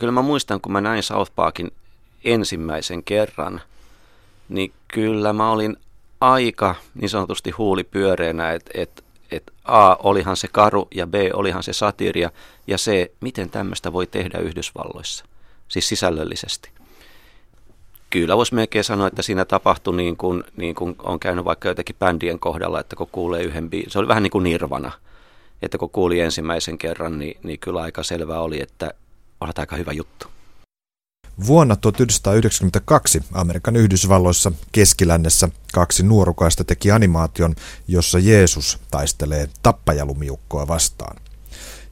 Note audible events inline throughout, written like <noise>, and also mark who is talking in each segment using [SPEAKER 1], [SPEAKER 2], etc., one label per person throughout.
[SPEAKER 1] Kyllä mä muistan, kun mä näin South Parkin ensimmäisen kerran, niin kyllä mä olin aika niin sanotusti huulipyöreänä, että et, et A, olihan se karu ja B, olihan se satiria ja C, miten tämmöistä voi tehdä Yhdysvalloissa, siis sisällöllisesti. Kyllä voisi melkein sanoa, että siinä tapahtui niin kuin, niin kuin on käynyt vaikka jotenkin bändien kohdalla, että kun kuulee yhden biisin, se oli vähän niin kuin nirvana, että kun kuuli ensimmäisen kerran, niin, niin kyllä aika selvää oli, että on aika hyvä juttu.
[SPEAKER 2] Vuonna 1992 Amerikan Yhdysvalloissa keskilännessä kaksi nuorukaista teki animaation, jossa Jeesus taistelee tappajalumiukkoa vastaan.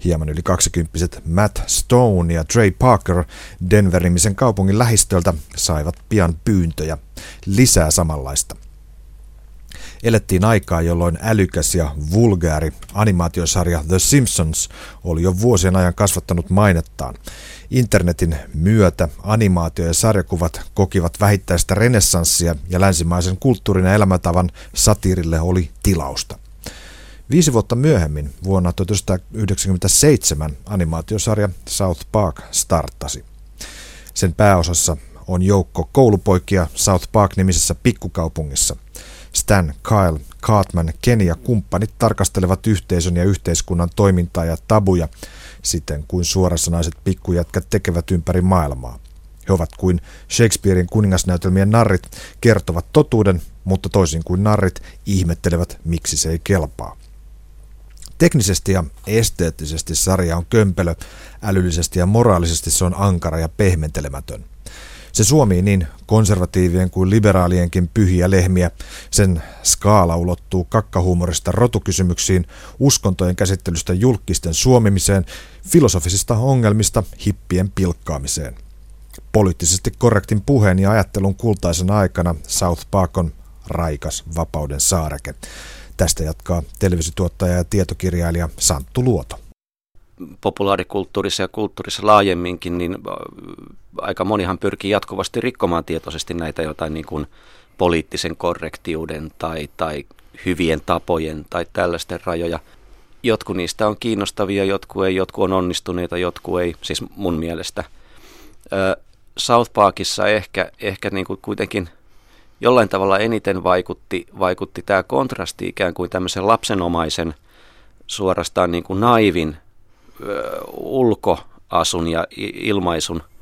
[SPEAKER 2] Hieman yli kaksikymppiset Matt Stone ja Trey Parker Denverimisen kaupungin lähistöltä saivat pian pyyntöjä lisää samanlaista. Elettiin aikaa, jolloin älykäs ja vulgaari animaatiosarja The Simpsons oli jo vuosien ajan kasvattanut mainettaan. Internetin myötä animaatio ja sarjakuvat kokivat vähittäistä renessanssia ja länsimaisen kulttuurin ja elämäntavan satiirille oli tilausta. Viisi vuotta myöhemmin, vuonna 1997, animaatiosarja South Park starttasi. Sen pääosassa on joukko koulupoikia South Park-nimisessä pikkukaupungissa. Stan, Kyle, Cartman, Kenny ja kumppanit tarkastelevat yhteisön ja yhteiskunnan toimintaa ja tabuja siten kuin suorasanaiset pikkujätkät tekevät ympäri maailmaa. He ovat kuin Shakespearein kuningasnäytelmien narrit, kertovat totuuden, mutta toisin kuin narrit ihmettelevät, miksi se ei kelpaa. Teknisesti ja esteettisesti sarja on kömpelö, älyllisesti ja moraalisesti se on ankara ja pehmentelemätön. Se suomii niin konservatiivien kuin liberaalienkin pyhiä lehmiä. Sen skaala ulottuu kakkahuumorista rotukysymyksiin, uskontojen käsittelystä julkisten suomimiseen, filosofisista ongelmista hippien pilkkaamiseen. Poliittisesti korrektin puheen ja ajattelun kultaisen aikana South Park on raikas vapauden saareke. Tästä jatkaa televisiotuottaja ja tietokirjailija Santtu Luoto.
[SPEAKER 1] Populaarikulttuurissa ja kulttuurissa laajemminkin, niin aika monihan pyrkii jatkuvasti rikkomaan tietoisesti näitä jotain niin kuin poliittisen korrektiuden tai, tai hyvien tapojen tai tällaisten rajoja. Jotkut niistä on kiinnostavia, jotkut ei, jotkut on onnistuneita, jotkut ei, siis mun mielestä. South Parkissa ehkä, ehkä niin kuin kuitenkin jollain tavalla eniten vaikutti, vaikutti tämä kontrasti ikään kuin tämmöisen lapsenomaisen, suorastaan niin kuin naivin ulkoasun ja ilmaisun –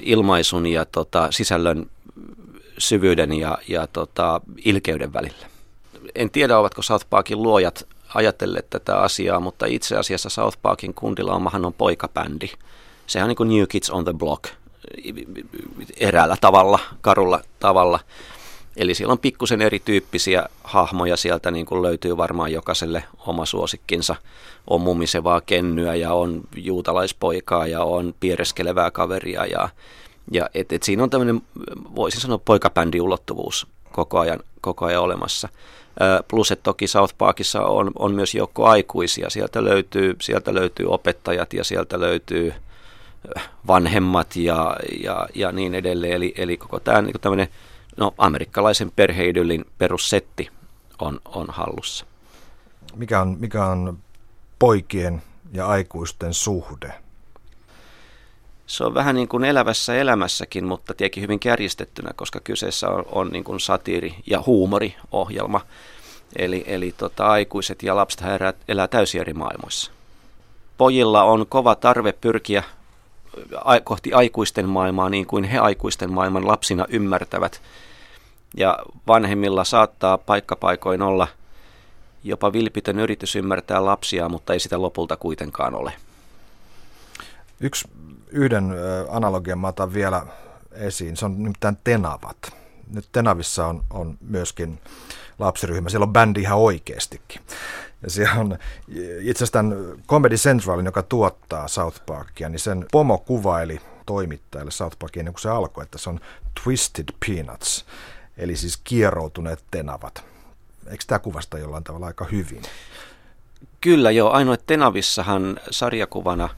[SPEAKER 1] ilmaisun ja tota, sisällön syvyyden ja, ja tota, ilkeyden välillä. En tiedä, ovatko South Parkin luojat ajatelleet tätä asiaa, mutta itse asiassa South Parkin kundilaumahan on poikabändi. Sehän on niin kuin New Kids on the Block eräällä tavalla, karulla tavalla. Eli siellä on pikkusen erityyppisiä hahmoja sieltä, niin kuin löytyy varmaan jokaiselle oma suosikkinsa. On mumisevaa kennyä ja on juutalaispoikaa ja on piereskelevää kaveria. Ja, ja et, et siinä on tämmöinen, voisin sanoa, poikabändiulottuvuus koko ajan, koko ajan olemassa. Plus, että toki South Parkissa on, on myös joukko aikuisia. Sieltä löytyy, sieltä löytyy opettajat ja sieltä löytyy vanhemmat ja, ja, ja niin edelleen. Eli, eli koko tämä niin tämmöinen no, amerikkalaisen perheidyllin perussetti on, on hallussa.
[SPEAKER 2] Mikä on, mikä on poikien ja aikuisten suhde?
[SPEAKER 1] Se on vähän niin kuin elävässä elämässäkin, mutta tietenkin hyvin kärjistettynä, koska kyseessä on, on niin kuin satiiri- ja huumoriohjelma. Eli, eli tota, aikuiset ja lapset elää, elää täysin eri maailmoissa. Pojilla on kova tarve pyrkiä kohti aikuisten maailmaa niin kuin he aikuisten maailman lapsina ymmärtävät. Ja vanhemmilla saattaa paikkapaikoin olla jopa vilpitön yritys ymmärtää lapsia, mutta ei sitä lopulta kuitenkaan ole.
[SPEAKER 2] Yksi yhden analogian mä otan vielä esiin, se on nimittäin Tenavat. Nyt Tenavissa on, on myöskin lapsiryhmä, siellä on bändi ihan oikeastikin. Ja siellä on itse asiassa tämän Comedy Centralin, joka tuottaa South Parkia, niin sen pomo kuvaili toimittajalle South Parkia kuin se alkoi, että se on Twisted Peanuts, eli siis kieroutuneet tenavat. Eikö tämä kuvasta jollain tavalla aika hyvin?
[SPEAKER 1] Kyllä joo, ainoa Tenavissahan sarjakuvana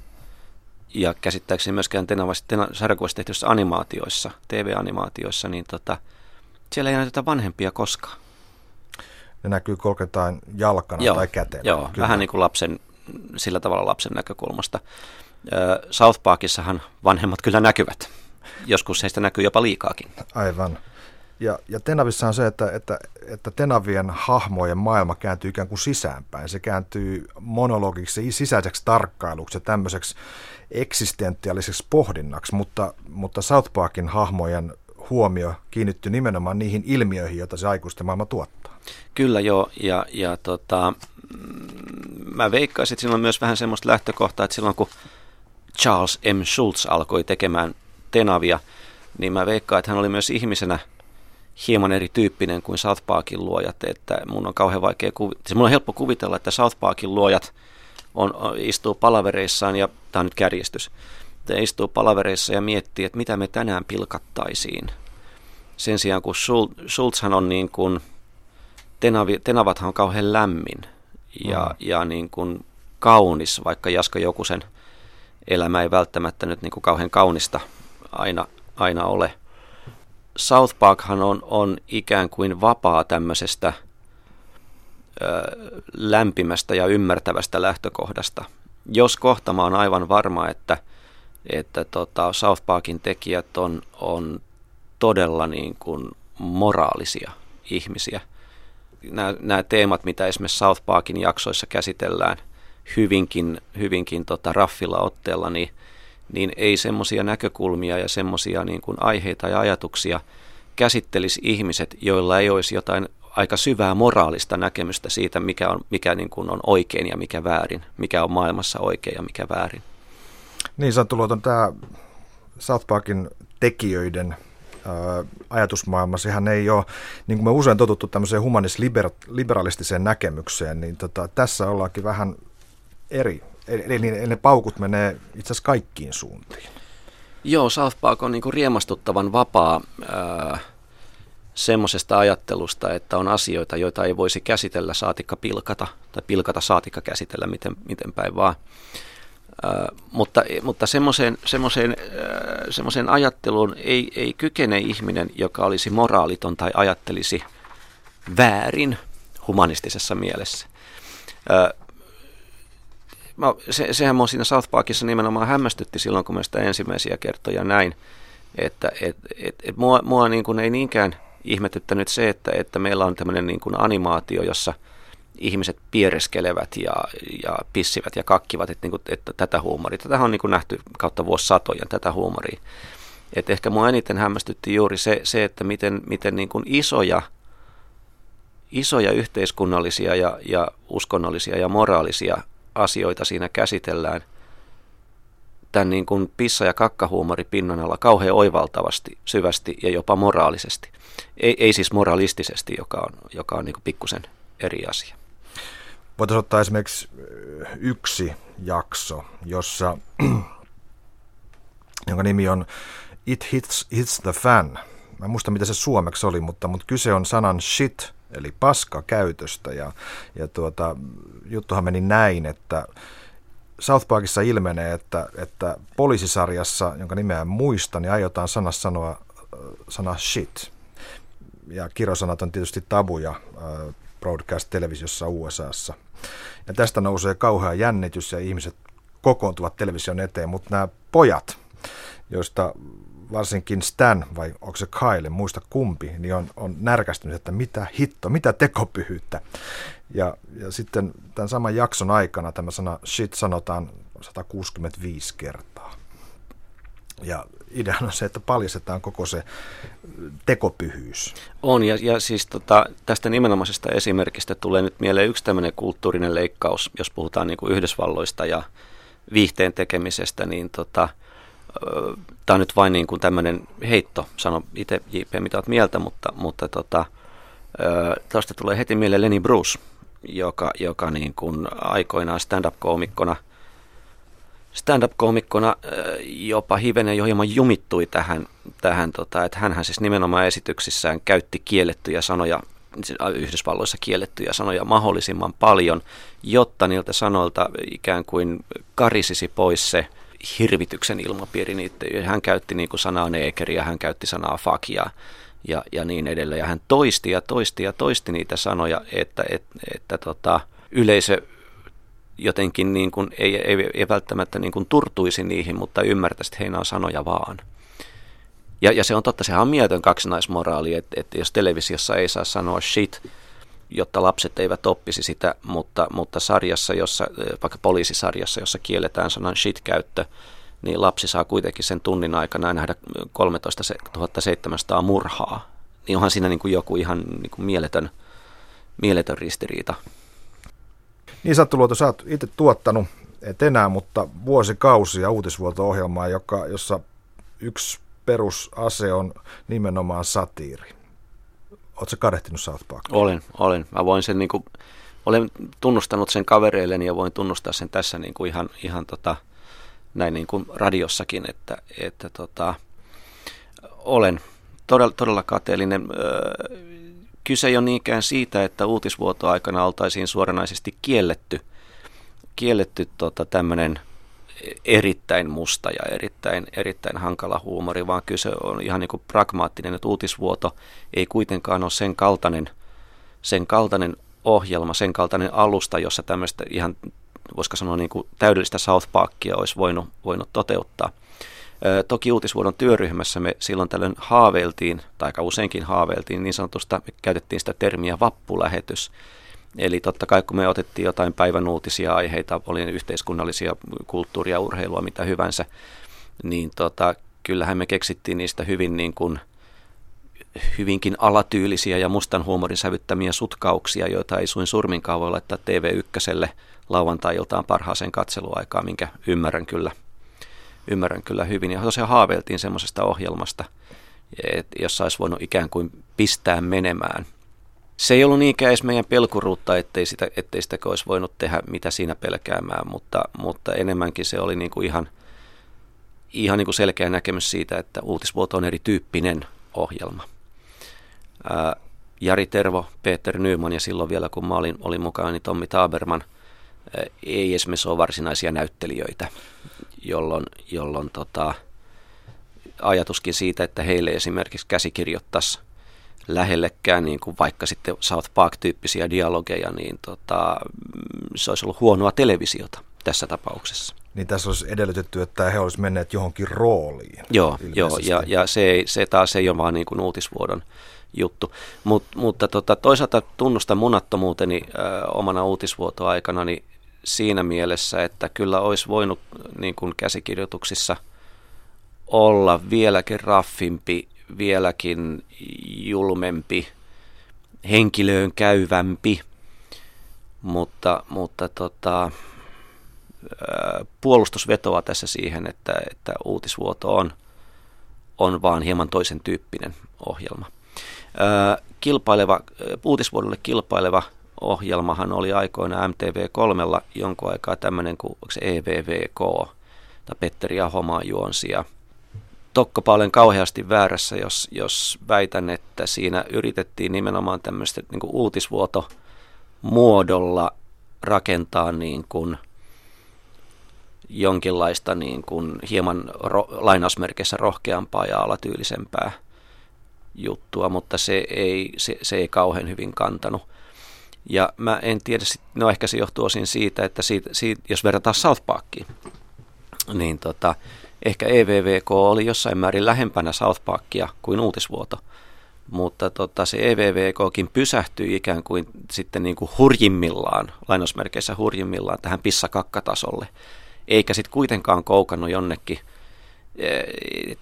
[SPEAKER 1] ja käsittääkseni myöskään Tenavassa, tena, sarjakuvassa tehtyissä animaatioissa, TV-animaatioissa, niin tota, siellä ei näytetä vanhempia koskaan
[SPEAKER 2] ne näkyy kolketaan jalkana
[SPEAKER 1] joo,
[SPEAKER 2] tai käteen.
[SPEAKER 1] Joo, Kyllä. vähän niin kuin lapsen, sillä tavalla lapsen näkökulmasta. South Parkissahan vanhemmat kyllä näkyvät. Joskus heistä näkyy jopa liikaakin.
[SPEAKER 2] Aivan. Ja, ja Tenavissa on se, että, että, että Tenavien hahmojen maailma kääntyy ikään kuin sisäänpäin. Se kääntyy monologiksi, sisäiseksi tarkkailuksi ja tämmöiseksi eksistentiaaliseksi pohdinnaksi, mutta, mutta South Parkin hahmojen huomio kiinnittyy nimenomaan niihin ilmiöihin, joita se aikuisten maailma tuottaa.
[SPEAKER 1] Kyllä joo, ja, ja tota, mm, mä veikkaisin, että siinä on myös vähän semmoista lähtökohtaa, että silloin kun Charles M. Schultz alkoi tekemään Tenavia, niin mä veikkaan, että hän oli myös ihmisenä hieman erityyppinen kuin South Parkin luojat, että mun on kauhean vaikea kuvi- siis mun on helppo kuvitella, että South Parkin luojat on, istuu palavereissaan, ja tämä on nyt kärjestys, että istuu palavereissa ja miettii, että mitä me tänään pilkattaisiin. Sen sijaan kun Schultzhan on niin kuin, tenavi, tenavathan on kauhean lämmin ja, mm. ja niin kuin kaunis, vaikka Jaska Jokusen elämä ei välttämättä nyt niin kuin kauhean kaunista aina, aina ole. South Parkhan on, on ikään kuin vapaa tämmöisestä ö, lämpimästä ja ymmärtävästä lähtökohdasta. Jos kohta mä oon aivan varma, että, että tota South Parkin tekijät on, on todella niin kuin moraalisia ihmisiä. Nämä, nämä teemat, mitä esimerkiksi South Parkin jaksoissa käsitellään hyvinkin, hyvinkin tota raffilla otteella, niin, niin ei semmoisia näkökulmia ja semmoisia niin aiheita ja ajatuksia käsittelisi ihmiset, joilla ei olisi jotain aika syvää moraalista näkemystä siitä, mikä on, mikä niin kuin on oikein ja mikä väärin, mikä on maailmassa oikein ja mikä väärin.
[SPEAKER 2] Niin, Santtu Luoton, tämä South Parkin tekijöiden ajatusmaailma, sehän ei ole, niin kuin me usein totuttu tämmöiseen humanis-liberalistiseen näkemykseen, niin tota, tässä ollaankin vähän eri. Eli, eli ne paukut menee itse asiassa kaikkiin suuntiin.
[SPEAKER 1] Joo, South Park on niin kuin riemastuttavan vapaa semmoisesta ajattelusta, että on asioita, joita ei voisi käsitellä saatikka pilkata, tai pilkata saatikka käsitellä miten, miten päin vaan. Uh, mutta mutta semmoiseen, ajatteluun ei, ei kykene ihminen, joka olisi moraaliton tai ajattelisi väärin humanistisessa mielessä. Uh, mä, se, sehän mun siinä South Parkissa nimenomaan hämmästytti silloin, kun mä sitä ensimmäisiä kertoja näin, että et, et, et mua, mua niin kuin ei niinkään ihmetyttänyt se, että, että meillä on tämmöinen niin kuin animaatio, jossa – ihmiset piereskelevät ja, ja pissivät ja kakkivat, että, niin kuin, että tätä huumoria. Tätä on niin kuin nähty kautta vuosisatojen, tätä huumoria. Et ehkä mua eniten hämmästytti juuri se, se että miten, miten niin kuin isoja, isoja yhteiskunnallisia ja, ja uskonnollisia ja moraalisia asioita siinä käsitellään tämän niin kuin pissa- ja kakkahuumori pinnan alla kauhean oivaltavasti, syvästi ja jopa moraalisesti. Ei, ei siis moralistisesti, joka on, joka on niin kuin pikkusen eri asia.
[SPEAKER 2] Voitaisiin ottaa esimerkiksi yksi jakso, jossa, <clears throat> jonka nimi on It Hits, hits the Fan. Mä en muista, mitä se suomeksi oli, mutta, mutta kyse on sanan shit, eli paska käytöstä. Ja, ja tuota, juttuhan meni näin, että South Parkissa ilmenee, että, että poliisisarjassa, jonka nimeä en muista, niin aiotaan sana sanoa sana shit. Ja kirjosanat on tietysti tabuja broadcast-televisiossa USAssa. Ja tästä nousee kauhea jännitys ja ihmiset kokoontuvat television eteen, mutta nämä pojat, joista varsinkin Stan, vai onko se Kyle, muista kumpi, niin on, on närkästynyt, että mitä hitto, mitä tekopyhyyttä. Ja, ja sitten tämän saman jakson aikana tämä sana shit sanotaan 165 kertaa. Ja idea on se, että paljastetaan koko se tekopyhyys.
[SPEAKER 1] On, ja, ja siis tota, tästä nimenomaisesta esimerkistä tulee nyt mieleen yksi tämmöinen kulttuurinen leikkaus, jos puhutaan niin kuin Yhdysvalloista ja viihteen tekemisestä, niin tota, tämä on nyt vain niin kuin tämmöinen heitto, sano itse JP mitä olet mieltä, mutta, mutta tota, tuosta tulee heti mieleen Lenny Bruce, joka, joka niin kuin aikoinaan stand-up-koomikkona – stand-up-koomikkona jopa hivenen jo hieman jumittui tähän, tähän tota, että hän siis nimenomaan esityksissään käytti kiellettyjä sanoja, siis, Yhdysvalloissa kiellettyjä sanoja mahdollisimman paljon, jotta niiltä sanoilta ikään kuin karisisi pois se hirvityksen ilmapiiri. Hän käytti niin kuin sanaa ja hän käytti sanaa fuck ja, ja, niin edelleen. Ja hän toisti ja toisti ja toisti niitä sanoja, että, että, että tota, yleisö jotenkin niin kuin, ei, ei, ei välttämättä niin kuin turtuisi niihin, mutta ymmärtäisi, että heinä on sanoja vaan. Ja, ja se on totta, sehän on mieletön kaksinaismoraali, että, että jos televisiossa ei saa sanoa shit, jotta lapset eivät oppisi sitä, mutta, mutta sarjassa, jossa, vaikka poliisisarjassa, jossa kielletään sanan shit-käyttö, niin lapsi saa kuitenkin sen tunnin aikana nähdä 13 700 murhaa. Niin onhan siinä niin kuin joku ihan niin kuin mieletön, mieletön ristiriita.
[SPEAKER 2] Niin Sattuluoto, sä oot itse tuottanut, et enää, mutta vuosikausia uutisvuoto-ohjelmaa, joka, jossa yksi perusase on nimenomaan satiiri. Oletko kadehtinut South Park?
[SPEAKER 1] Olen, olen. Mä voin sen niin kuin, olen tunnustanut sen kavereilleni ja voin tunnustaa sen tässä niin kuin ihan, ihan tota, näin niin kuin radiossakin, että, että tota, olen todella, todella kateellinen. Kyse ei ole niinkään siitä, että uutisvuotoaikana oltaisiin suoranaisesti kielletty, kielletty tota, tämmöinen – erittäin musta ja erittäin, erittäin hankala huumori, vaan kyse on ihan niin kuin pragmaattinen, että uutisvuoto ei kuitenkaan ole sen kaltainen, sen kaltainen ohjelma, sen kaltainen alusta, jossa tämmöistä ihan, voisiko sanoa niin kuin täydellistä South Parkia olisi voinut, voinut toteuttaa. Toki uutisvuodon työryhmässä me silloin tällöin haaveiltiin, tai aika useinkin haaveiltiin, niin sanotusta, me käytettiin sitä termiä vappulähetys, Eli totta kai kun me otettiin jotain päivän uutisia aiheita, oli yhteiskunnallisia, kulttuuria, urheilua, mitä hyvänsä, niin tota, kyllähän me keksittiin niistä hyvin niin kuin, hyvinkin alatyylisiä ja mustan huumorin sävyttämiä sutkauksia, joita ei suin surminkaan voi laittaa TV1 lauantai-iltaan parhaaseen katseluaikaan, minkä ymmärrän kyllä, ymmärrän kyllä hyvin. Ja tosiaan haaveiltiin semmoisesta ohjelmasta, jossa olisi voinut ikään kuin pistää menemään – se ei ollut niinkään edes meidän pelkuruutta, ettei sitä, ettei sitä olisi voinut tehdä mitä siinä pelkäämään, mutta, mutta enemmänkin se oli niin kuin ihan, ihan niin kuin selkeä näkemys siitä, että uutisvuoto on erityyppinen ohjelma. Ää, Jari Tervo, Peter Nyman ja silloin vielä kun mä olin, olin mukana, niin Tommi Taberman ää, ei esimerkiksi ole varsinaisia näyttelijöitä, jolloin, jolloin tota, ajatuskin siitä, että heille esimerkiksi käsikirjoittaisi lähellekään niin kuin vaikka sitten South Park-tyyppisiä dialogeja, niin tota, se olisi ollut huonoa televisiota tässä tapauksessa.
[SPEAKER 2] Niin tässä olisi edellytetty, että he olisivat menneet johonkin rooliin.
[SPEAKER 1] Joo, joo ja, ja se, se taas ei ole vaan niin kuin uutisvuodon juttu. Mut, mutta tota, toisaalta tunnustan munattomuuteni äh, omana uutisvuotoaikana niin siinä mielessä, että kyllä olisi voinut niin kuin käsikirjoituksissa olla vieläkin raffimpi vieläkin julmempi, henkilöön käyvämpi, mutta, mutta tota, puolustusvetoa tässä siihen, että, että uutisvuoto on, on vaan hieman toisen tyyppinen ohjelma. Kilpaileva, uutisvuodolle kilpaileva ohjelmahan oli aikoina MTV3 jonkun aikaa tämmöinen kuin EVVK, tai Petteri Ahomaa juonsi, Tokkopa olen kauheasti väärässä, jos, jos väitän, että siinä yritettiin nimenomaan tämmöistä niin uutisvuoto muodolla rakentaa niin kuin jonkinlaista niin kuin hieman ro, lainausmerkeissä rohkeampaa ja alatyylisempää juttua, mutta se ei, se, se ei kauhean hyvin kantanut. Ja mä en tiedä, no ehkä se johtuu osin siitä, että siitä, siitä, jos verrataan South Parkiin, niin tota, ehkä EVVK oli jossain määrin lähempänä South Parkia kuin uutisvuoto. Mutta tota, se EVVKkin pysähtyi ikään kuin sitten niin kuin hurjimmillaan, lainausmerkeissä hurjimmillaan tähän pissakakkatasolle. Eikä sitten kuitenkaan koukannut jonnekin, e,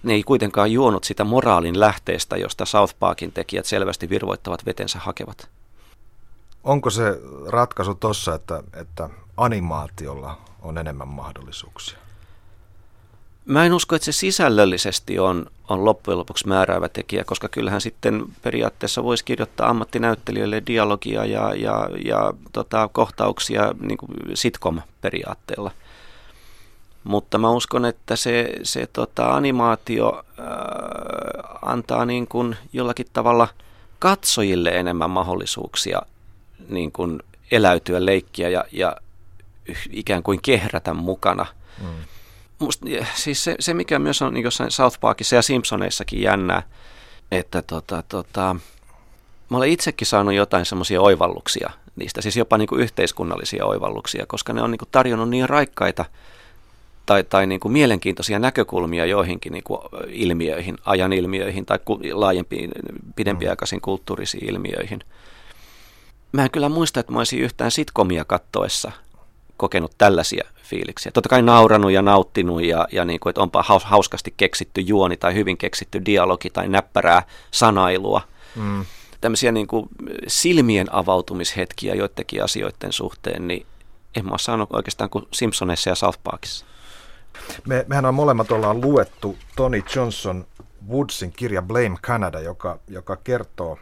[SPEAKER 1] ne ei kuitenkaan juonut sitä moraalin lähteestä, josta South Parkin tekijät selvästi virvoittavat vetensä hakevat.
[SPEAKER 2] Onko se ratkaisu tuossa, että, että animaatiolla on enemmän mahdollisuuksia?
[SPEAKER 1] Mä en usko, että se sisällöllisesti on, on loppujen lopuksi määräävä tekijä, koska kyllähän sitten periaatteessa voisi kirjoittaa ammattinäyttelijöille dialogia ja, ja, ja tota, kohtauksia niin kuin sitcom-periaatteella. Mutta mä uskon, että se, se tota, animaatio ää, antaa niin kuin jollakin tavalla katsojille enemmän mahdollisuuksia niin kuin eläytyä, leikkiä ja, ja ikään kuin kehrätä mukana. Mm musta, siis se, se, mikä myös on niin jossain South Parkissa ja Simpsoneissakin jännää, että tota, tota, mä olen itsekin saanut jotain semmoisia oivalluksia niistä, siis jopa niin kuin yhteiskunnallisia oivalluksia, koska ne on niin kuin tarjonnut niin raikkaita tai, tai niin kuin mielenkiintoisia näkökulmia joihinkin niin kuin ilmiöihin, ajan ilmiöihin tai laajempiin, pidempiaikaisiin kulttuurisiin ilmiöihin. Mä en kyllä muista, että mä olisin yhtään sitkomia kattoessa kokenut tällaisia fiiliksiä. Totta kai nauranut ja nauttinut ja, ja niin kuin, että onpa hauskasti keksitty juoni tai hyvin keksitty dialogi tai näppärää sanailua. Mm. Tämmöisiä niin kuin silmien avautumishetkiä joidenkin asioiden suhteen, niin en mä ole saanut oikeastaan kuin Simpsoneissa ja South Parkissa.
[SPEAKER 2] Me, mehän on molemmat ollaan luettu Tony Johnson Woodsin kirja Blame Canada, joka, joka kertoo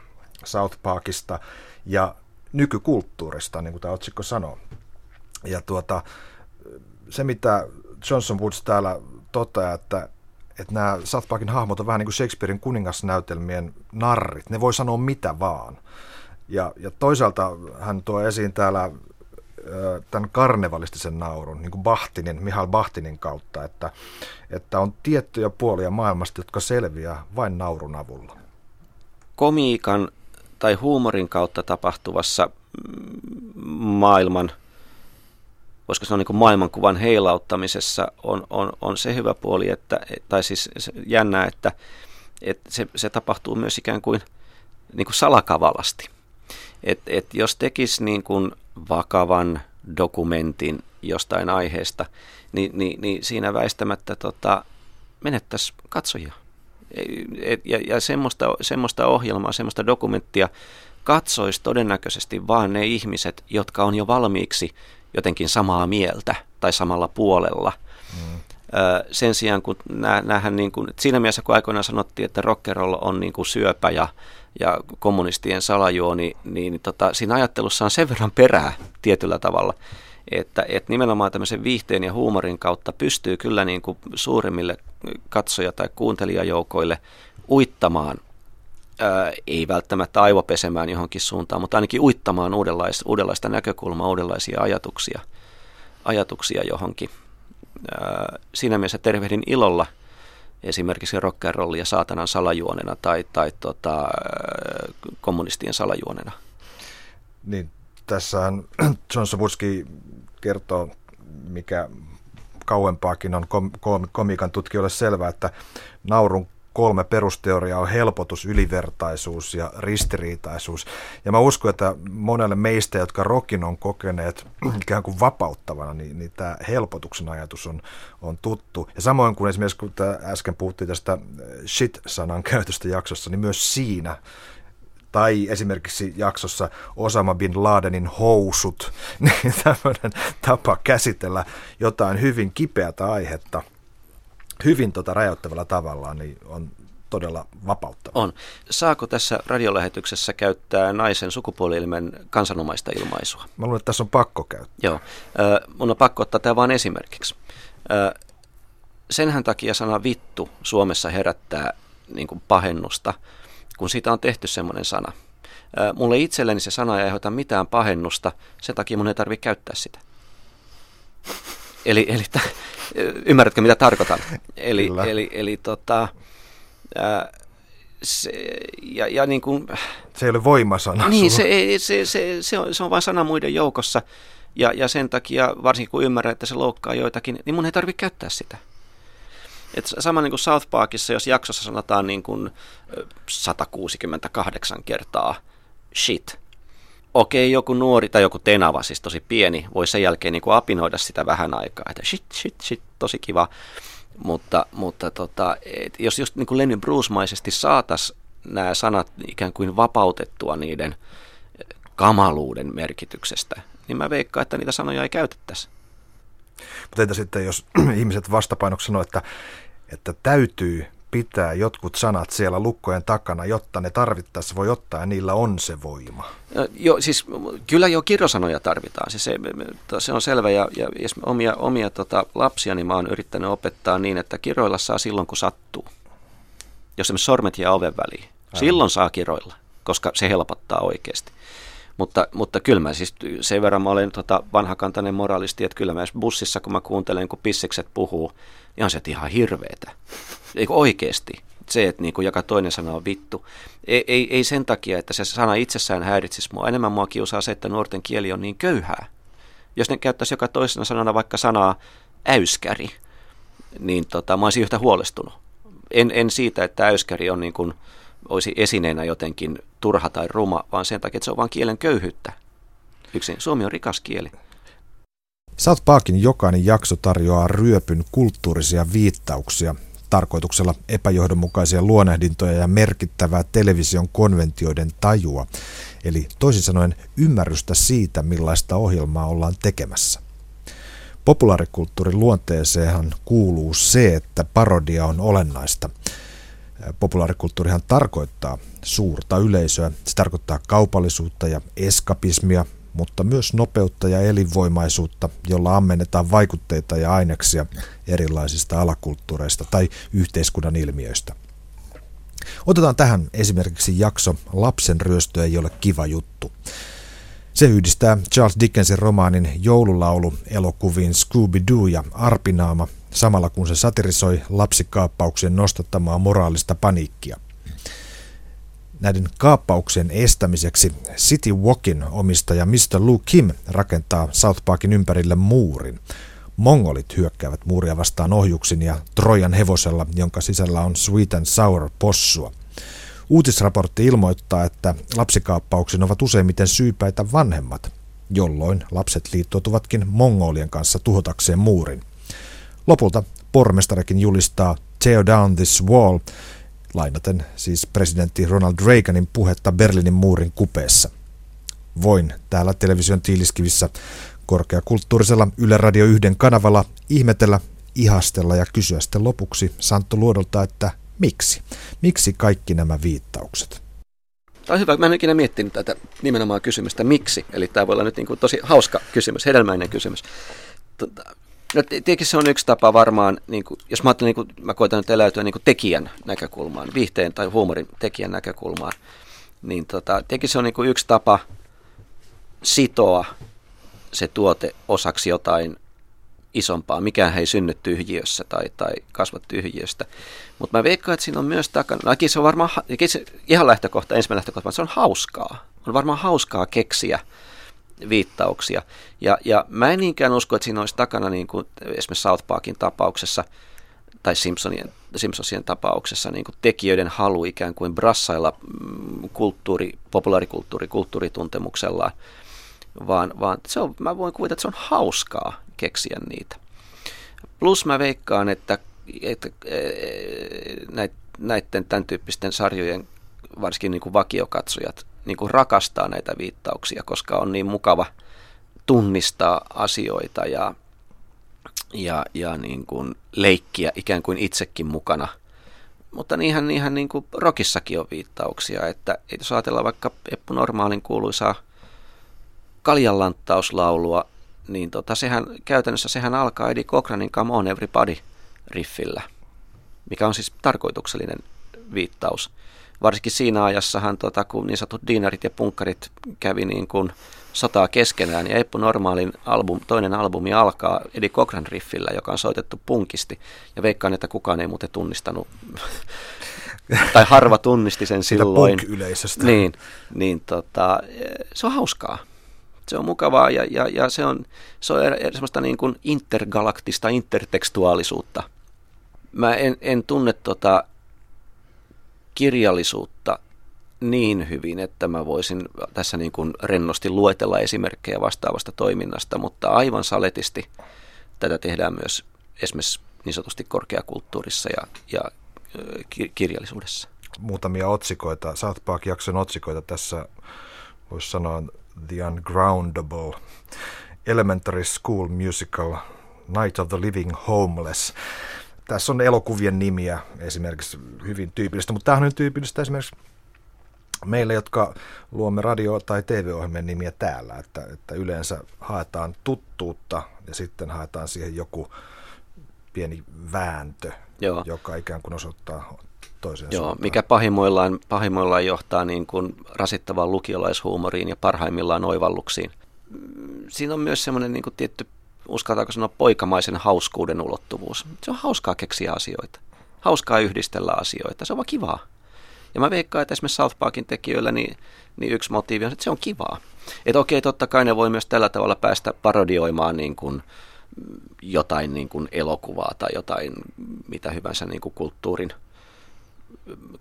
[SPEAKER 2] South Parkista ja nykykulttuurista, niin kuin tämä otsikko sanoo. Ja tuota, se, mitä Johnson Woods täällä toteaa, että, että nämä South Parkin hahmot on vähän niin kuin Shakespearein kuningasnäytelmien narrit. Ne voi sanoa mitä vaan. Ja, ja toisaalta hän tuo esiin täällä tämän karnevalistisen naurun, niin kuin Bahtinin, Mihail Bahtinin kautta, että, että on tiettyjä puolia maailmasta, jotka selviää vain naurun avulla.
[SPEAKER 1] Komiikan tai huumorin kautta tapahtuvassa maailman, se on niin maailmankuvan heilauttamisessa, on, on, on se hyvä puoli, että, tai siis jännää, että, että se, se tapahtuu myös ikään kuin, niin kuin salakavalasti. Et, et jos tekisi niin kuin vakavan dokumentin jostain aiheesta, niin, niin, niin siinä väistämättä tota, menettäisiin katsojia. Ja, ja semmoista, semmoista ohjelmaa, semmoista dokumenttia katsoisi todennäköisesti vaan ne ihmiset, jotka on jo valmiiksi jotenkin samaa mieltä tai samalla puolella. Mm. sen sijaan, kun näähän niin kuin, siinä mielessä, kun aikoinaan sanottiin, että rockeroll on niin kuin syöpä ja ja kommunistien salajuoni, niin tota, siinä ajattelussa on sen verran perää tietyllä tavalla, että, että nimenomaan tämmöisen viihteen ja huumorin kautta pystyy kyllä niin kuin suurimmille katsoja- tai kuuntelijajoukoille uittamaan, ää, ei välttämättä aivopesemään johonkin suuntaan, mutta ainakin uittamaan uudenlaista, uudenlaista näkökulmaa, uudenlaisia ajatuksia, ajatuksia johonkin. Ää, siinä mielessä tervehdin ilolla – esimerkiksi ja saatanan salajuonena tai, tai tota, kommunistien salajuonena.
[SPEAKER 2] Niin, tässähän <clears throat> John Sabuski kertoo, mikä kauempaakin on kom- tutkijoille selvää, että naurun kolme perusteoriaa on helpotus, ylivertaisuus ja ristiriitaisuus. Ja mä uskon, että monelle meistä, jotka rokin on kokeneet ikään kuin vapauttavana, niin, niin tämä helpotuksen ajatus on, on tuttu. Ja samoin kuin esimerkiksi kun äsken puhuttiin tästä shit-sanan <laughs> käytöstä jaksossa, niin myös siinä tai esimerkiksi jaksossa Osama bin Ladenin housut, <laughs> niin tämmöinen tapa käsitellä jotain hyvin kipeätä aihetta – hyvin tota rajoittavalla tavalla, niin on todella vapauttava.
[SPEAKER 1] On. Saako tässä radiolähetyksessä käyttää naisen sukupuolielimen kansanomaista ilmaisua?
[SPEAKER 2] Mä luulen, että tässä on pakko käyttää.
[SPEAKER 1] Joo. Mun on pakko ottaa tämä vain esimerkiksi. Senhän takia sana vittu Suomessa herättää niin kuin pahennusta, kun siitä on tehty semmoinen sana. Mulle itselleni se sana ei aiheuta mitään pahennusta, sen takia mun ei tarvitse käyttää sitä. Eli, eli t- ymmärrätkö mitä tarkoitan? Eli, Kyllä. eli, eli tota, ää, se, ja, ja niin kuin,
[SPEAKER 2] se ei ole voimasana.
[SPEAKER 1] Niin, se, se, se, se, on, se on vain sana muiden joukossa. Ja, ja sen takia, varsinkin kun ymmärrän, että se loukkaa joitakin, niin mun ei tarvitse käyttää sitä. Et sama niin kuin South Parkissa, jos jaksossa sanotaan niin kuin 168 kertaa shit, okei, joku nuori tai joku tenava, siis tosi pieni, voi sen jälkeen niin kuin apinoida sitä vähän aikaa, että shit, shit, shit, tosi kiva. Mutta, mutta tota, et jos just niin kuin Lenny Bruce-maisesti saataisiin nämä sanat ikään kuin vapautettua niiden kamaluuden merkityksestä, niin mä veikkaan, että niitä sanoja ei käytettäisi.
[SPEAKER 2] Mutta entä sitten, jos <clears throat> ihmiset vastapainoksi sanoo, että, että täytyy pitää jotkut sanat siellä lukkojen takana, jotta ne tarvittaessa voi ottaa ja niillä on se voima.
[SPEAKER 1] Jo, siis, kyllä jo kirjosanoja tarvitaan, siis se, se on selvä ja, ja omia, omia tota, lapsia niin mä oon yrittänyt opettaa niin, että kiroilla saa silloin kun sattuu. Jos esimerkiksi sormet jää oven väliin, Aivan. silloin saa kiroilla, koska se helpottaa oikeasti. Mutta, mutta kyllä mä siis sen verran mä olen tota vanhakantainen moralisti, että kyllä mä bussissa kun mä kuuntelen, kun pissekset puhuu, niin on se ihan hirveetä. Eikö oikeasti? se, että niin kuin joka toinen sana on vittu. Ei, ei, ei sen takia, että se sana itsessään häiritsisi mua. Enemmän mua kiusaa se, että nuorten kieli on niin köyhää. Jos ne käyttäisi joka toisena sanana vaikka sanaa äyskäri, niin tota, mä olisin yhtä huolestunut. En, en siitä, että äyskäri on niin kuin, olisi esineenä jotenkin turha tai ruma, vaan sen takia, että se on vain kielen köyhyyttä. Yksin. Suomi on rikas kieli.
[SPEAKER 2] South Parkin jokainen jakso tarjoaa ryöpyn kulttuurisia viittauksia, tarkoituksella epäjohdonmukaisia luonehdintoja ja merkittävää television konventioiden tajua, eli toisin sanoen ymmärrystä siitä, millaista ohjelmaa ollaan tekemässä. Populaarikulttuurin luonteeseenhan kuuluu se, että parodia on olennaista. Populaarikulttuurihan tarkoittaa suurta yleisöä, se tarkoittaa kaupallisuutta ja eskapismia, mutta myös nopeutta ja elinvoimaisuutta, jolla ammennetaan vaikutteita ja aineksia erilaisista alakulttuureista tai yhteiskunnan ilmiöistä. Otetaan tähän esimerkiksi jakso Lapsen ryöstö ei ole kiva juttu. Se yhdistää Charles Dickensin romaanin joululaulu elokuviin Scooby-Doo ja Arpinaama, samalla kun se satirisoi lapsikaappauksien nostattamaa moraalista paniikkia – Näiden kaappauksien estämiseksi City Walkin omistaja Mr. Lou Kim rakentaa South Parkin ympärille muurin. Mongolit hyökkäävät muuria vastaan ohjuksin ja Trojan hevosella, jonka sisällä on sweet and sour possua. Uutisraportti ilmoittaa, että lapsikaappauksiin ovat useimmiten syypäitä vanhemmat, jolloin lapset liittoutuvatkin mongolien kanssa tuhotakseen muurin. Lopulta pormestarikin julistaa Tear down this wall lainaten siis presidentti Ronald Reaganin puhetta Berliinin muurin kupeessa. Voin täällä television tiiliskivissä korkeakulttuurisella Yle Radio 1 kanavalla ihmetellä, ihastella ja kysyä sitten lopuksi Santtu Luodolta, että miksi? Miksi kaikki nämä viittaukset?
[SPEAKER 1] Tämä on hyvä. Mä en ikinä miettinyt tätä nimenomaan kysymystä miksi. Eli tämä voi olla nyt niin kuin tosi hauska kysymys, hedelmäinen kysymys. No tietenkin se on yksi tapa varmaan, niin kuin, jos mä ajattelen, niin kuin, mä koitan nyt eläytyä niin kuin tekijän näkökulmaan, viihteen tai huumorin tekijän näkökulmaan, niin tota, tietenkin se on niin kuin yksi tapa sitoa se tuote osaksi jotain isompaa. Mikään ei synny tyhjiössä tai, tai kasva tyhjiöstä. Mutta mä veikkaan, että siinä on myös takana, no, se on varmaan, se, ihan lähtökohta, ensimmäinen lähtökohta, se on hauskaa. On varmaan hauskaa keksiä viittauksia. Ja, ja mä en niinkään usko, että siinä olisi takana niin kuin esimerkiksi South Parkin tapauksessa tai Simpsonien, Simpsonsien tapauksessa niin kuin tekijöiden halu ikään kuin brassailla mm, kulttuuri, populaarikulttuuri, kulttuurituntemuksellaan, vaan, vaan se on, mä voin kuvitella, että se on hauskaa keksiä niitä. Plus mä veikkaan, että, että näiden tämän tyyppisten sarjojen, varsinkin niin kuin vakiokatsojat, niin kuin rakastaa näitä viittauksia, koska on niin mukava tunnistaa asioita ja, ja, ja niin kuin leikkiä ikään kuin itsekin mukana. Mutta niinhän, niinhän niin kuin rockissakin on viittauksia, että jos ajatellaan vaikka Eppu Normaalin kuuluisaa kaljanlanttauslaulua, niin tota, sehän, käytännössä sehän alkaa Eddie Cochranin Come on Everybody riffillä, mikä on siis tarkoituksellinen viittaus varsinkin siinä ajassahan, tota, kun niin sanotut diinarit ja punkkarit kävi niin kuin sotaa keskenään, ja Eppu Normaalin album, toinen albumi alkaa Eddie Cochran riffillä, joka on soitettu punkisti, ja veikkaan, että kukaan ei muuten tunnistanut, <laughs> tai harva tunnisti sen silloin.
[SPEAKER 2] yleisöstä
[SPEAKER 1] Niin, niin tota, se on hauskaa. Se on mukavaa ja, ja, ja se on, se on er, semmoista niin kuin intergalaktista intertekstuaalisuutta. Mä en, en tunne tota kirjallisuutta niin hyvin, että mä voisin tässä niin kuin rennosti luetella esimerkkejä vastaavasta toiminnasta, mutta aivan saletisti tätä tehdään myös esimerkiksi niin sanotusti korkeakulttuurissa ja, ja kirjallisuudessa.
[SPEAKER 2] Muutamia otsikoita, South Park-jakson otsikoita tässä voisi sanoa The Ungroundable, Elementary School Musical, Night of the Living Homeless. Tässä on elokuvien nimiä esimerkiksi hyvin tyypillistä, mutta tämähän on tyypillistä esimerkiksi meille, jotka luomme radio- tai TV-ohjelmien nimiä täällä, että, että yleensä haetaan tuttuutta ja sitten haetaan siihen joku pieni vääntö, Joo. joka ikään kuin osoittaa toisen
[SPEAKER 1] Joo, suuntaan. mikä pahimmoillaan, pahimmoillaan johtaa niin kuin rasittavaan lukiolaishuumoriin ja parhaimmillaan oivalluksiin. Siinä on myös semmoinen niin kuin tietty uskaltaako sanoa poikamaisen hauskuuden ulottuvuus. Se on hauskaa keksiä asioita. Hauskaa yhdistellä asioita, se on vaan kivaa. Ja mä veikkaan, että esimerkiksi South Parkin tekijöillä niin, niin yksi motiivi on, että se on kivaa. Että okei, totta kai ne voi myös tällä tavalla päästä parodioimaan niin kuin jotain niin kuin elokuvaa tai jotain mitä hyvänsä niin kuin kulttuurin,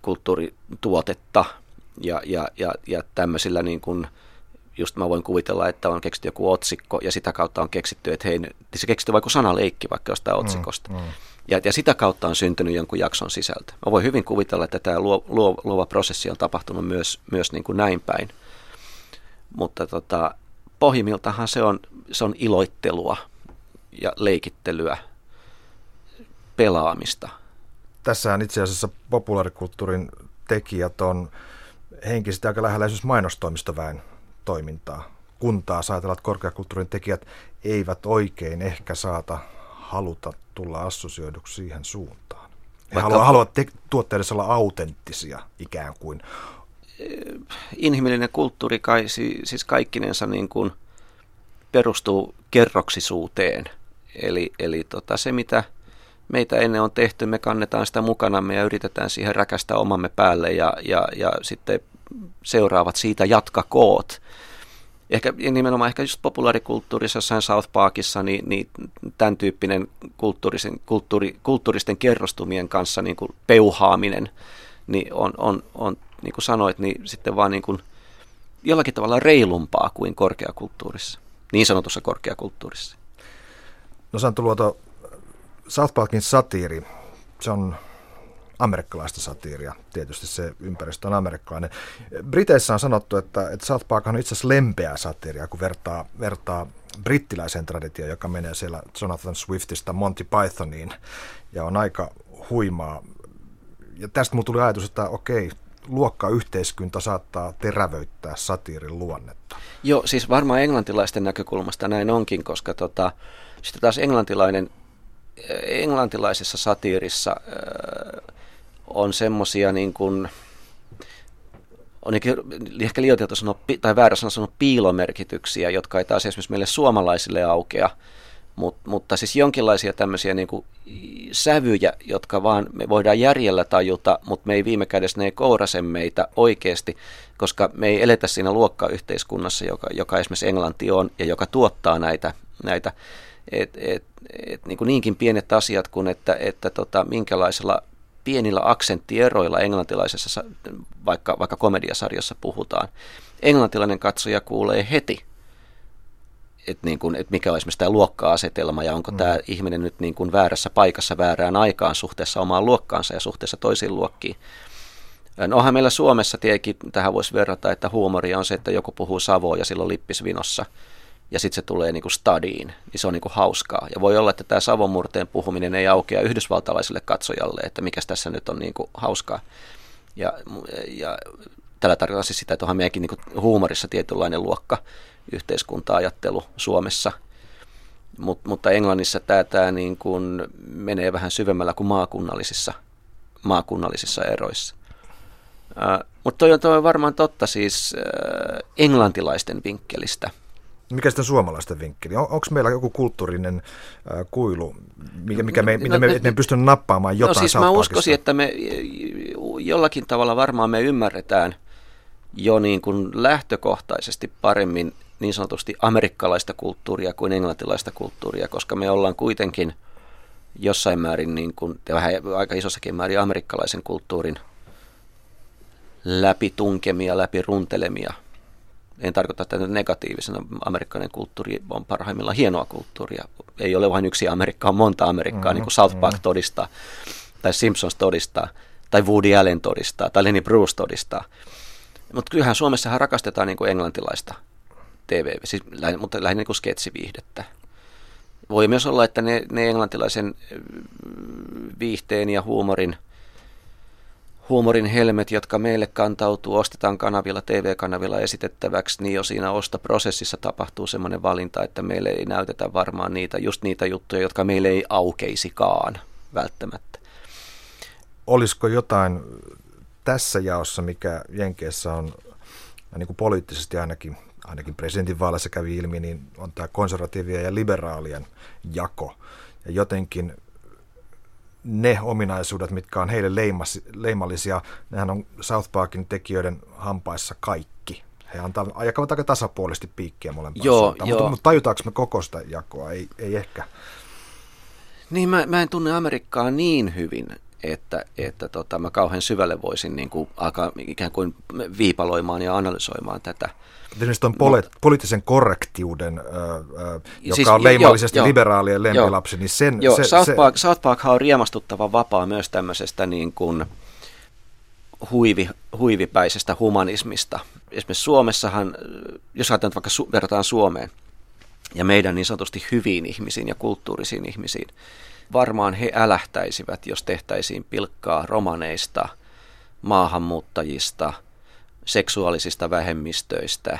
[SPEAKER 1] kulttuurituotetta. Ja, ja, ja, ja tämmöisillä niin kuin, just mä voin kuvitella, että on keksitty joku otsikko ja sitä kautta on keksitty, että hei, se keksitty vaikka sanaleikki vaikka jostain mm, otsikosta. Mm, mm. Ja, ja sitä kautta on syntynyt jonkun jakson sisältö. Mä voin hyvin kuvitella, että tämä luo, luo, luova prosessi on tapahtunut myös, myös niin kuin näin päin. Mutta tota, pohjimmiltahan se on, se on iloittelua ja leikittelyä, pelaamista.
[SPEAKER 2] Tässähän itse asiassa populaarikulttuurin tekijät on henkisesti aika lähellä esimerkiksi mainostoimistoväen toimintaa. Kun taas ajatellaan, että korkeakulttuurin tekijät eivät oikein ehkä saata haluta tulla assosioiduksi siihen suuntaan. He Vaikka... haluavat, haluavat te- tuotteidessa olla autenttisia ikään kuin.
[SPEAKER 1] Inhimillinen kulttuuri kai, siis kaikkinensa niin kuin perustuu kerroksisuuteen. Eli, eli tota, se, mitä meitä ennen on tehty, me kannetaan sitä mukanamme ja yritetään siihen räkästä omamme päälle ja, ja, ja sitten seuraavat siitä jatkakoot ehkä nimenomaan ehkä just populaarikulttuurissa jossain South Parkissa, niin, niin tämän tyyppinen kulttuurisen, kulttuuri, kulttuuristen kerrostumien kanssa niin kuin peuhaaminen, niin on, on, on, niin kuin sanoit, niin sitten vaan niin kuin jollakin tavalla reilumpaa kuin korkeakulttuurissa, niin sanotussa korkeakulttuurissa.
[SPEAKER 2] No Santtu Luoto, South Parkin satiiri, se on amerikkalaista satiiria. Tietysti se ympäristö on amerikkalainen. Briteissä on sanottu, että, että South Park on itse asiassa lempeää satiiria, kun vertaa, vertaa brittiläiseen traditioon, joka menee siellä Jonathan Swiftista Monty Pythoniin ja on aika huimaa. Ja tästä mulla tuli ajatus, että okei, luokkayhteiskunta saattaa terävöittää satiirin luonnetta.
[SPEAKER 1] Joo, siis varmaan englantilaisten näkökulmasta näin onkin, koska tota, sitten taas englantilainen, englantilaisessa satiirissa äh, on semmoisia niin kuin, on ehkä liioiteltu sanoa, tai väärä sanoa sanoa piilomerkityksiä, jotka ei taas esimerkiksi meille suomalaisille aukea, Mut, mutta siis jonkinlaisia tämmöisiä niin kuin sävyjä, jotka vaan me voidaan järjellä tajuta, mutta me ei viime kädessä ne kourase meitä oikeasti, koska me ei eletä siinä luokkayhteiskunnassa, joka, joka esimerkiksi Englanti on ja joka tuottaa näitä, näitä. Et, et, et, niin kuin niinkin pienet asiat kuin, että, että tota, minkälaisella pienillä aksenttieroilla englantilaisessa, vaikka, vaikka komediasarjassa puhutaan. Englantilainen katsoja kuulee heti, että niin kuin, että mikä on esimerkiksi tämä luokka-asetelma ja onko mm. tämä ihminen nyt niin kuin väärässä paikassa väärään aikaan suhteessa omaan luokkaansa ja suhteessa toisiin luokkiin. No onhan meillä Suomessa tietenkin tähän voisi verrata, että huumoria on se, että joku puhuu savoa ja silloin lippisvinossa – ja sitten se tulee niin kuin stadiin, niin se on niin kuin hauskaa. Ja voi olla, että tämä savomurteen puhuminen ei aukea yhdysvaltalaiselle katsojalle, että mikä tässä nyt on niin kuin hauskaa. Ja, ja tällä tarkoittaa siis sitä, että onhan meidänkin niin kuin huumorissa tietynlainen luokka yhteiskunta-ajattelu Suomessa. Mut, mutta Englannissa tämä, tämä niin kuin menee vähän syvemmällä kuin maakunnallisissa, maakunnallisissa eroissa. Mutta toi on, toi on varmaan totta siis uh, englantilaisten vinkkelistä –
[SPEAKER 2] mikä sitten suomalaisten vinkkeli? On, onko meillä joku kulttuurinen äh, kuilu, mikä, mikä me, no, me, me, me pystymme nappaamaan no jotain No
[SPEAKER 1] siis mä uskoisin, että me jollakin tavalla varmaan me ymmärretään jo niin kuin lähtökohtaisesti paremmin niin sanotusti amerikkalaista kulttuuria kuin englantilaista kulttuuria, koska me ollaan kuitenkin jossain määrin, niin kuin, vähän aika isossakin määrin amerikkalaisen kulttuurin läpi tunkemia, läpi runtelemia – en tarkoita tätä negatiivisena. Amerikkalainen kulttuuri on parhaimmillaan hienoa kulttuuria. Ei ole vain yksi Amerikka, on monta Amerikkaa, mm-hmm. niin kuin South Park mm-hmm. todistaa, tai Simpsons todistaa, tai Woody Allen todistaa, tai Lenny Bruce todistaa. Mutta kyllähän Suomessahan rakastetaan niin kuin englantilaista TV, siis, mutta lähinnä niin kuin sketsiviihdettä. Voi myös olla, että ne, ne englantilaisen viihteen ja huumorin – huumorin helmet, jotka meille kantautuu, ostetaan kanavilla, TV-kanavilla esitettäväksi, niin jo siinä ostoprosessissa tapahtuu semmoinen valinta, että meille ei näytetä varmaan niitä, just niitä juttuja, jotka meille ei aukeisikaan välttämättä.
[SPEAKER 2] Olisiko jotain tässä jaossa, mikä Jenkeissä on niin kuin poliittisesti ainakin, ainakin presidentinvaaleissa kävi ilmi, niin on tämä konservatiivien ja liberaalien jako. Ja jotenkin ne ominaisuudet, mitkä on heille leimas, leimallisia. Nehän on South Parkin tekijöiden hampaissa kaikki. He antaa, jakavat aika tasapuolisesti piikkiä molempaan
[SPEAKER 1] Joo,
[SPEAKER 2] suuntaan.
[SPEAKER 1] joo.
[SPEAKER 2] Mutta, mutta tajutaanko me koko sitä jakoa? Ei, ei ehkä.
[SPEAKER 1] Niin, mä, mä en tunne Amerikkaa niin hyvin, että, että tota, mä kauhean syvälle voisin niin kuin, alkaa ikään kuin viipaloimaan ja analysoimaan tätä.
[SPEAKER 2] Esimerkiksi tuon poli- poliittisen korrektiuden, ö, ö, joka
[SPEAKER 1] Siis,
[SPEAKER 2] on leimallisesti
[SPEAKER 1] joo.
[SPEAKER 2] liberaalien lempilapsi, niin sen...
[SPEAKER 1] Joo,
[SPEAKER 2] se,
[SPEAKER 1] South,
[SPEAKER 2] se,
[SPEAKER 1] Park, South Park on riemastuttava vapaa myös tämmöisestä niin kuin huivi, huivipäisestä humanismista. Esimerkiksi Suomessahan, jos ajatellaan vaikka su- verrataan Suomeen ja meidän niin sanotusti hyviin ihmisiin ja kulttuurisiin ihmisiin, varmaan he älähtäisivät, jos tehtäisiin pilkkaa romaneista, maahanmuuttajista, seksuaalisista vähemmistöistä,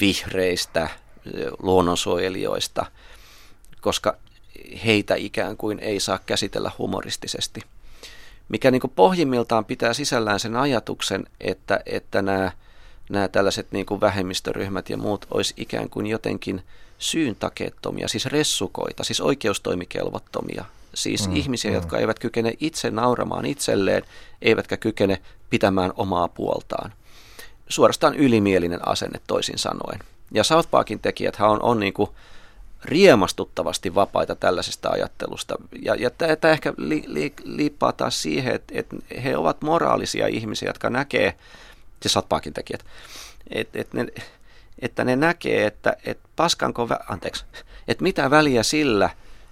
[SPEAKER 1] vihreistä, luonnonsuojelijoista, koska heitä ikään kuin ei saa käsitellä humoristisesti. Mikä niin pohjimmiltaan pitää sisällään sen ajatuksen, että, että nämä, nämä tällaiset niin kuin vähemmistöryhmät ja muut olisi ikään kuin jotenkin syyntakeettomia, siis ressukoita, siis oikeustoimikelvottomia, siis mm, ihmisiä, mm. jotka eivät kykene itse nauramaan itselleen, eivätkä kykene pitämään omaa puoltaan. Suorastaan ylimielinen asenne toisin sanoen. Ja South Parkin tekijät on, on niin kuin riemastuttavasti vapaita tällaisesta ajattelusta. Ja, ja tämä ehkä li, li, liippaa taas siihen, että, että he ovat moraalisia ihmisiä, jotka näkee, South Parkin tekijät, että, että, ne, että ne näkee, että, että paskanko, vä, anteeksi, että mitä väliä sillä,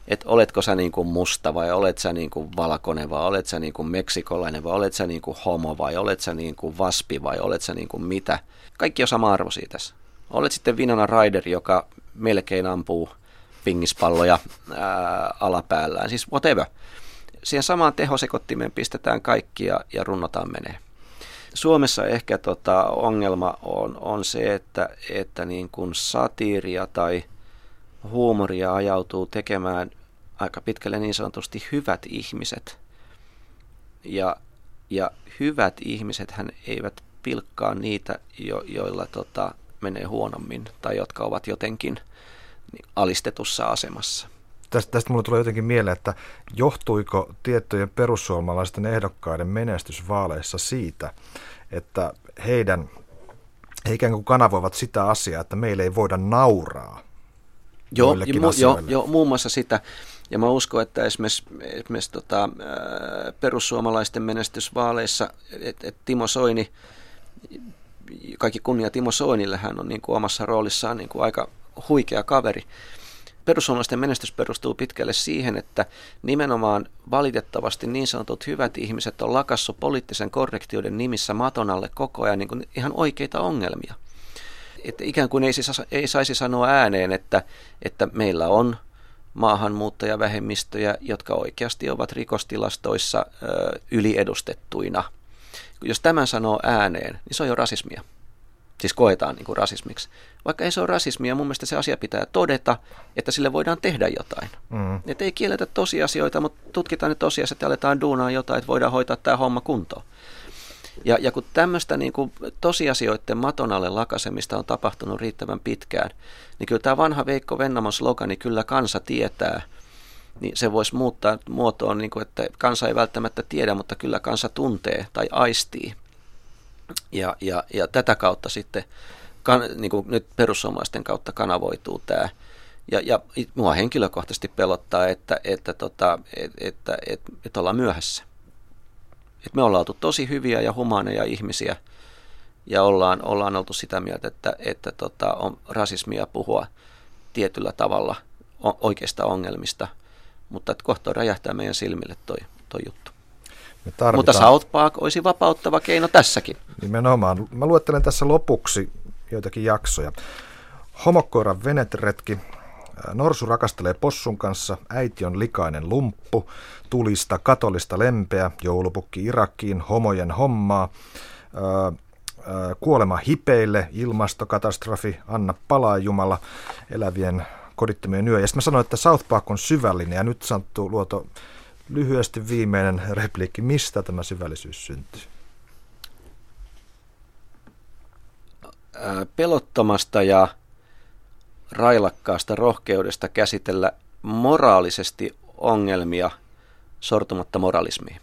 [SPEAKER 1] että oletko sä niin kuin musta vai olet sä niin kuin valkoinen vai olet sä niin kuin meksikolainen vai olet sä niin kuin homo vai olet sä niin kuin vaspi vai olet sä niin kuin mitä. Kaikki on sama arvoisia tässä. Olet sitten Winona Ryder, joka melkein ampuu pingispalloja ää, alapäällään, siis whatever. Siihen samaan tehosekottimeen pistetään kaikki ja, ja runnotaan menee. Suomessa ehkä tota, ongelma on, on se, että, että niin kuin satiiria tai huumoria ajautuu tekemään aika pitkälle niin sanotusti hyvät ihmiset. Ja, ja hyvät ihmiset hän eivät pilkkaa niitä, jo, joilla tota, menee huonommin tai jotka ovat jotenkin niin alistetussa asemassa.
[SPEAKER 2] Tästä, tästä mulle tulee jotenkin mieleen, että johtuiko tiettyjen perussuomalaisten ehdokkaiden menestys vaaleissa siitä, että heidän, he ikään kuin kanavoivat sitä asiaa, että meille ei voida nauraa
[SPEAKER 1] Joo, mu, jo, jo, muun muassa sitä. Ja mä uskon, että esimerkiksi, esimerkiksi tota, perussuomalaisten menestysvaaleissa, että et Timo Soini, kaikki kunnia Timo Soinille, hän on niin kuin omassa roolissaan niin kuin aika huikea kaveri. Perussuomalaisten menestys perustuu pitkälle siihen, että nimenomaan valitettavasti niin sanotut hyvät ihmiset on lakassu poliittisen korrektiuden nimissä maton alle koko ajan niin kuin ihan oikeita ongelmia. Että ikään kuin ei, siis, ei saisi sanoa ääneen, että, että meillä on maahanmuuttajavähemmistöjä, jotka oikeasti ovat rikostilastoissa ö, yliedustettuina. Jos tämän sanoo ääneen, niin se on jo rasismia siis koetaan niin kuin rasismiksi. Vaikka ei se ole rasismia, mun mielestä se asia pitää todeta, että sille voidaan tehdä jotain. Mm. Että ei kielletä tosiasioita, mutta tutkitaan ne tosiasiat ja aletaan duunaa jotain, että voidaan hoitaa tämä homma kuntoon. Ja, ja kun tämmöistä niin kuin tosiasioiden maton alle lakasemista on tapahtunut riittävän pitkään, niin kyllä tämä vanha Veikko Vennamon slogani, kyllä kansa tietää, niin se voisi muuttaa muotoon, niin kuin, että kansa ei välttämättä tiedä, mutta kyllä kansa tuntee tai aistii. Ja, ja, ja tätä kautta sitten, kan, niin kuin nyt perussuomalaisten kautta kanavoituu tämä. Ja, ja mua henkilökohtaisesti pelottaa, että, että, tota, että, että, että, että ollaan myöhässä. Et me ollaan oltu tosi hyviä ja humaaneja ihmisiä ja ollaan, ollaan oltu sitä mieltä, että, että tota, on rasismia puhua tietyllä tavalla oikeista ongelmista, mutta että kohta räjähtää meidän silmille toi, toi juttu. Mutta South Park olisi vapauttava keino tässäkin.
[SPEAKER 2] Nimenomaan. Mä luettelen tässä lopuksi joitakin jaksoja. Homokkoiran venetretki. Norsu rakastelee possun kanssa, äiti on likainen lumppu, tulista katolista lempeä, joulupukki Irakiin, homojen hommaa, kuolema hipeille, ilmastokatastrofi, anna palaa Jumala, elävien kodittomien yö. Ja sitten mä sanoin, että South Park on syvällinen ja nyt Santtu Luoto lyhyesti viimeinen repliikki. Mistä tämä syvällisyys syntyy?
[SPEAKER 1] Pelottomasta ja railakkaasta rohkeudesta käsitellä moraalisesti ongelmia sortumatta moralismiin.